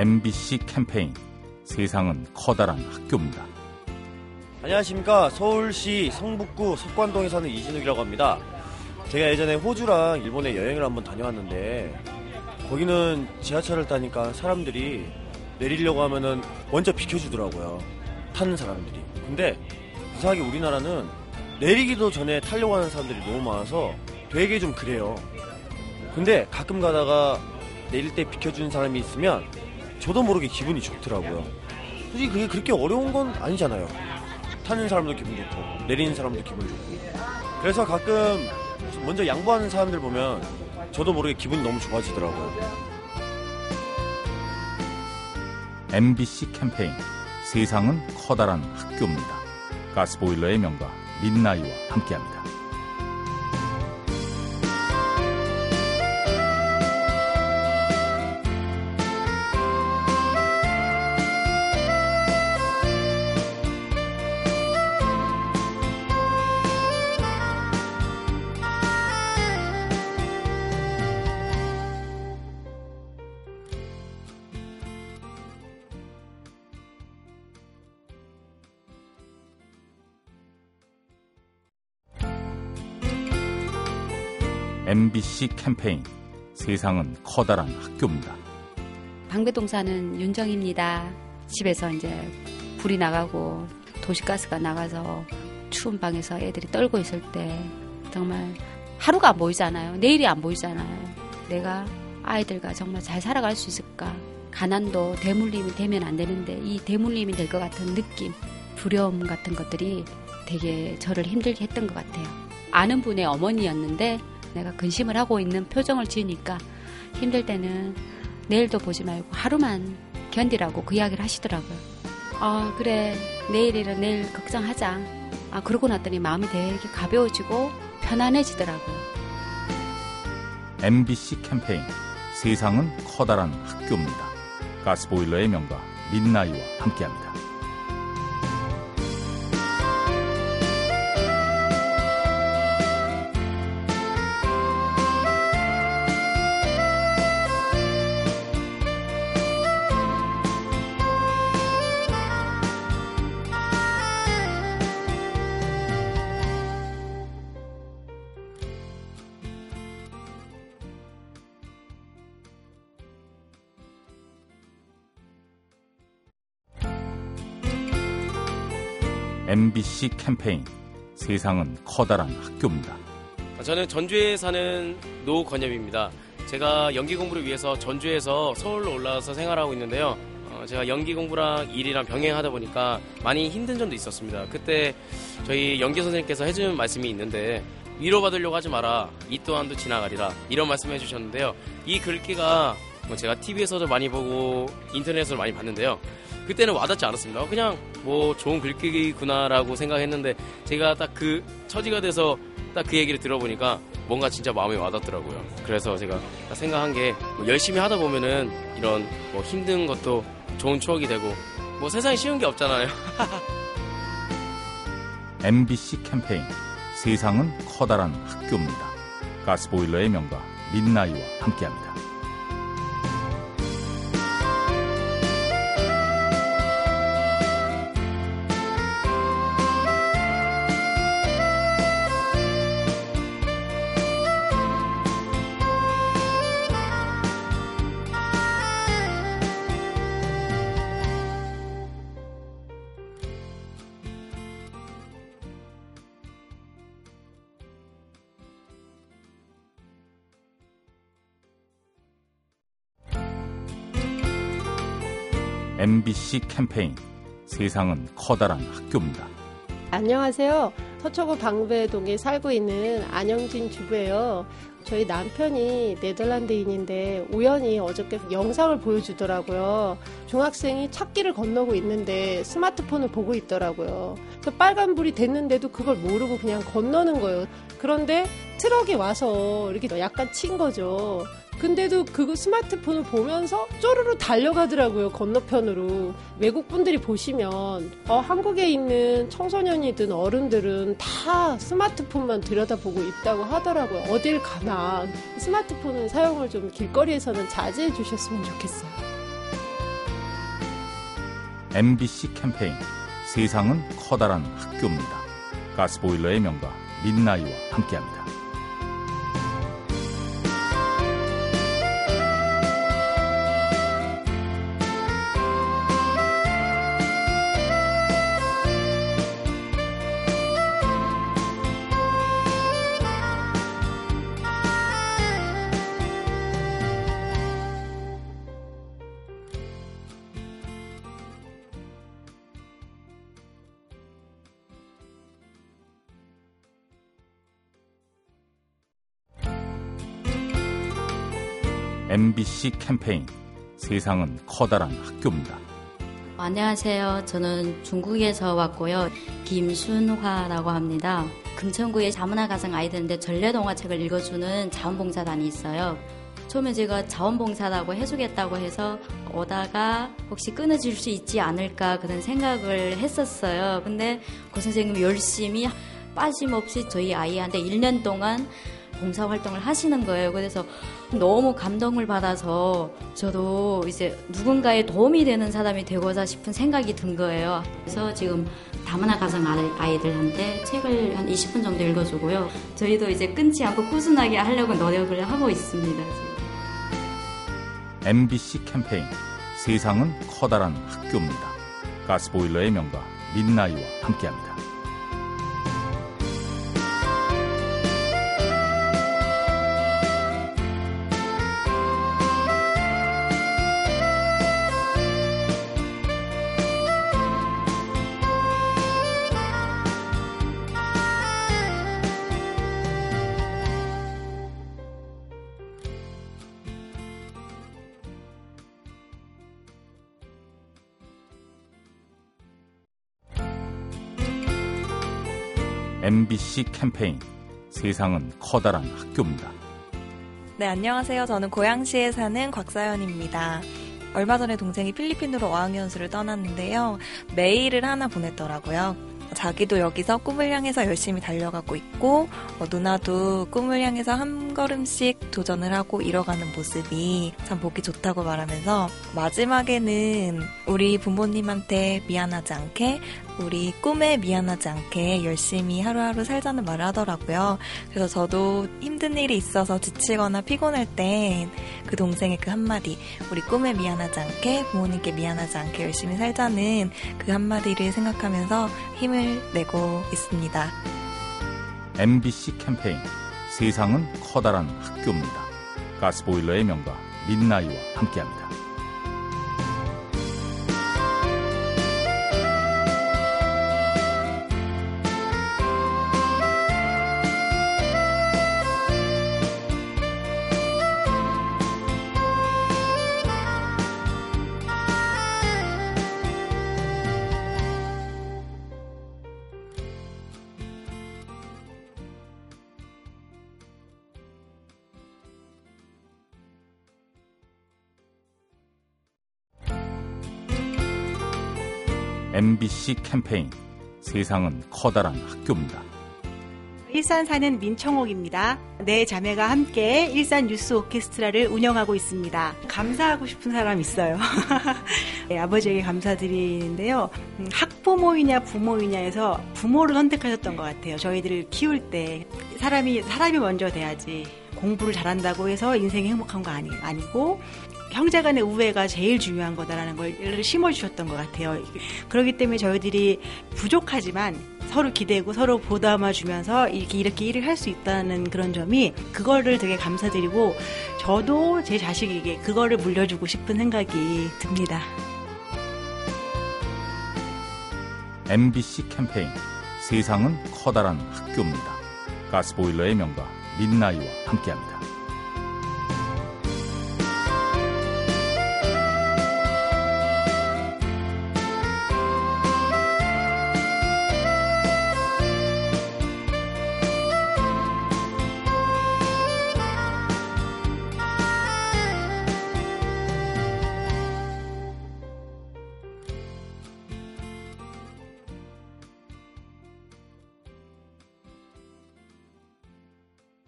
MBC 캠페인 세상은 커다란 학교입니다. 안녕하십니까. 서울시 성북구 석관동에 사는 이진욱이라고 합니다. 제가 예전에 호주랑 일본에 여행을 한번 다녀왔는데 거기는 지하철을 타니까 사람들이 내리려고 하면은 먼저 비켜주더라고요. 타는 사람들이. 근데 이상하게 우리나라는 내리기도 전에 타려고 하는 사람들이 너무 많아서 되게 좀 그래요. 근데 가끔 가다가 내릴 때 비켜주는 사람이 있으면 저도 모르게 기분이 좋더라고요. 솔직히 그게 그렇게 어려운 건 아니잖아요. 타는 사람도 기분 좋고 내리는 사람도 기분 좋고 그래서 가끔 먼저 양보하는 사람들 보면 저도 모르게 기분이 너무 좋아지더라고요. MBC 캠페인 세상은 커다란 학교입니다. 가스보일러의 명가 민나이와 함께합니다. MBC 캠페인 세상은 커다란 학교입니다. 방배동 사는 윤정입니다. 집에서 이제 불이 나가고 도시가스가 나가서 추운 방에서 애들이 떨고 있을 때 정말 하루가 안 보이잖아요. 내일이 안 보이잖아요. 내가 아이들과 정말 잘 살아갈 수 있을까? 가난도 대물림이 되면 안 되는데 이 대물림이 될 것 같은 느낌, 두려움 같은 것들이 되게 저를 힘들게 했던 것 같아요. 아는 분의 어머니였는데 내가 근심을 하고 있는 표정을 지으니까 힘들 때는 내일도 보지 말고 하루만 견디라고 그 이야기를 하시더라고요. 아, 그래. 내일이라 내일 걱정하자. 아, 그러고 났더니 마음이 되게 가벼워지고 편안해지더라고요. MBC 캠페인 세상은 커다란 학교입니다. 가스보일러의 명가 민나이와 함께합니다. MBC 캠페인 세상은 커다란 학교입니다. 저는 전주에 사는 노건엽입니다. 제가 연기 공부를 위해서 전주에서 서울로 올라와서 생활하고 있는데요. 어, 제가 연기 공부랑 일이랑 병행하다 보니까 많이 힘든 점도 있었습니다. 그때 저희 연기 선생님께서 해주는 말씀이 있는데 위로받으려고 하지 마라. 이 또한도 지나가리라. 이런 말씀 해 주셨는데요. 이 글귀가 뭐 제가 TV에서도 많이 보고 인터넷에서 많이 봤는데요. 그때는 와닿지 않았습니다. 그냥 뭐 좋은 글귀구나라고 생각했는데 제가 딱 그 처지가 돼서 딱 그 얘기를 들어보니까 뭔가 진짜 마음에 와닿더라고요. 그래서 제가 생각한 게 뭐 열심히 하다 보면은 이런 뭐 힘든 것도 좋은 추억이 되고 뭐 세상에 쉬운 게 없잖아요. MBC 캠페인 세상은 커다란 학교입니다. 가스보일러의 명가 민나이와 함께합니다. MBC 캠페인 세상은 커다란 학교입니다. 안녕하세요. 서초구 방배동에 살고 있는 안영진 주부예요. 저희 남편이 네덜란드인인데 우연히 어저께 영상을 보여주더라고요. 중학생이 찻길을 건너고 있는데 스마트폰을 보고 있더라고요. 그 빨간불이 됐는데도 그걸 모르고 그냥 건너는 거예요. 그런데 트럭이 와서 이렇게 약간 친 거죠. 근데도 그 스마트폰을 보면서 쪼르르 달려가더라고요 건너편으로. 외국 분들이 보시면 어, 한국에 있는 청소년이든 어른들은 다 스마트폰만 들여다보고 있다고 하더라고요. 어딜 가나. 스마트폰은 사용을 좀 길거리에서는 자제해 주셨으면 좋겠어요. MBC 캠페인. 세상은 커다란 학교입니다. 가스보일러의 명가 민나이와 함께합니다. MBC 캠페인 세상은 커다란 학교입니다. 안녕하세요. 저는 중국에서 왔고요. 김순화라고 합니다. 금천구에 자문화 가정 아이들인데 전래동화책을 읽어주는 자원봉사단이 있어요. 처음에 제가 자원봉사라고 해주겠다고 해서 오다가 혹시 끊어질 수 있지 않을까 그런 생각을 했었어요. 근데 고 선생님이 열심히 빠짐없이 저희 아이한테 1년 동안 봉사 활동을 하시는 거예요. 그래서 너무 감동을 받아서 저도 이제 누군가의 도움이 되는 사람이 되고자 싶은 생각이 든 거예요. 그래서 지금 다문화 가정 아이들한테 책을 한 20분 정도 읽어주고요. 저희도 이제 끊지 않고 꾸준하게 하려고 노력을 하고 있습니다. MBC 캠페인 세상은 커다란 학교입니다. 가스보일러의 명가 민나이와 함께합니다. MBC 캠페인 세상은 커다란 학교입니다. 네, 안녕하세요. 저는 고양시에 사는 곽사연입니다. 얼마 전에 동생이 필리핀으로 어학연수를 떠났는데요. 메일을 하나 보냈더라고요. 자기도 여기서 꿈을 향해서 열심히 달려가고 있고 어, 누나도 꿈을 향해서 한 걸음씩 도전을 하고 이뤄가는 모습이 참 보기 좋다고 말하면서 마지막에는 우리 부모님한테 미안하지 않게 우리 꿈에 미안하지 않게 열심히 하루하루 살자는 말을 하더라고요. 그래서 저도 힘든 일이 있어서 지치거나 피곤할 땐 그 동생의 그 한마디, 우리 꿈에 미안하지 않게, 부모님께 미안하지 않게 열심히 살자는 그 한마디를 생각하면서 힘을 내고 있습니다. MBC 캠페인 세상은 커다란 학교입니다. 가스보일러의 명가 민나이와 함께합니다. MBC 캠페인 세상은 커다란 학교입니다. 일산 사는 민청옥입니다. 네 자매가 함께 일산 뉴스 오케스트라를 운영하고 있습니다. 감사하고 싶은 사람 있어요. 네, 아버지에게 감사드리는데요. 음, 학부모이냐 부모이냐에서 부모를 선택하셨던 것 같아요. 저희들을 키울 때 사람이 사람이 먼저 돼야지 공부를 잘한다고 해서 인생이 행복한 거 아니, 아니고 형제 간의 우애가 제일 중요한 거다라는 걸 심어주셨던 것 같아요. 그렇기 때문에 저희들이 부족하지만 서로 기대고 서로 보담아 주면서 이렇게 이렇게 일을 할 수 있다는 그런 점이 그거를 되게 감사드리고 저도 제 자식에게 그거를 물려주고 싶은 생각이 듭니다. MBC 캠페인 세상은 커다란 학교입니다. 가스보일러의 명가 민나이와 함께합니다.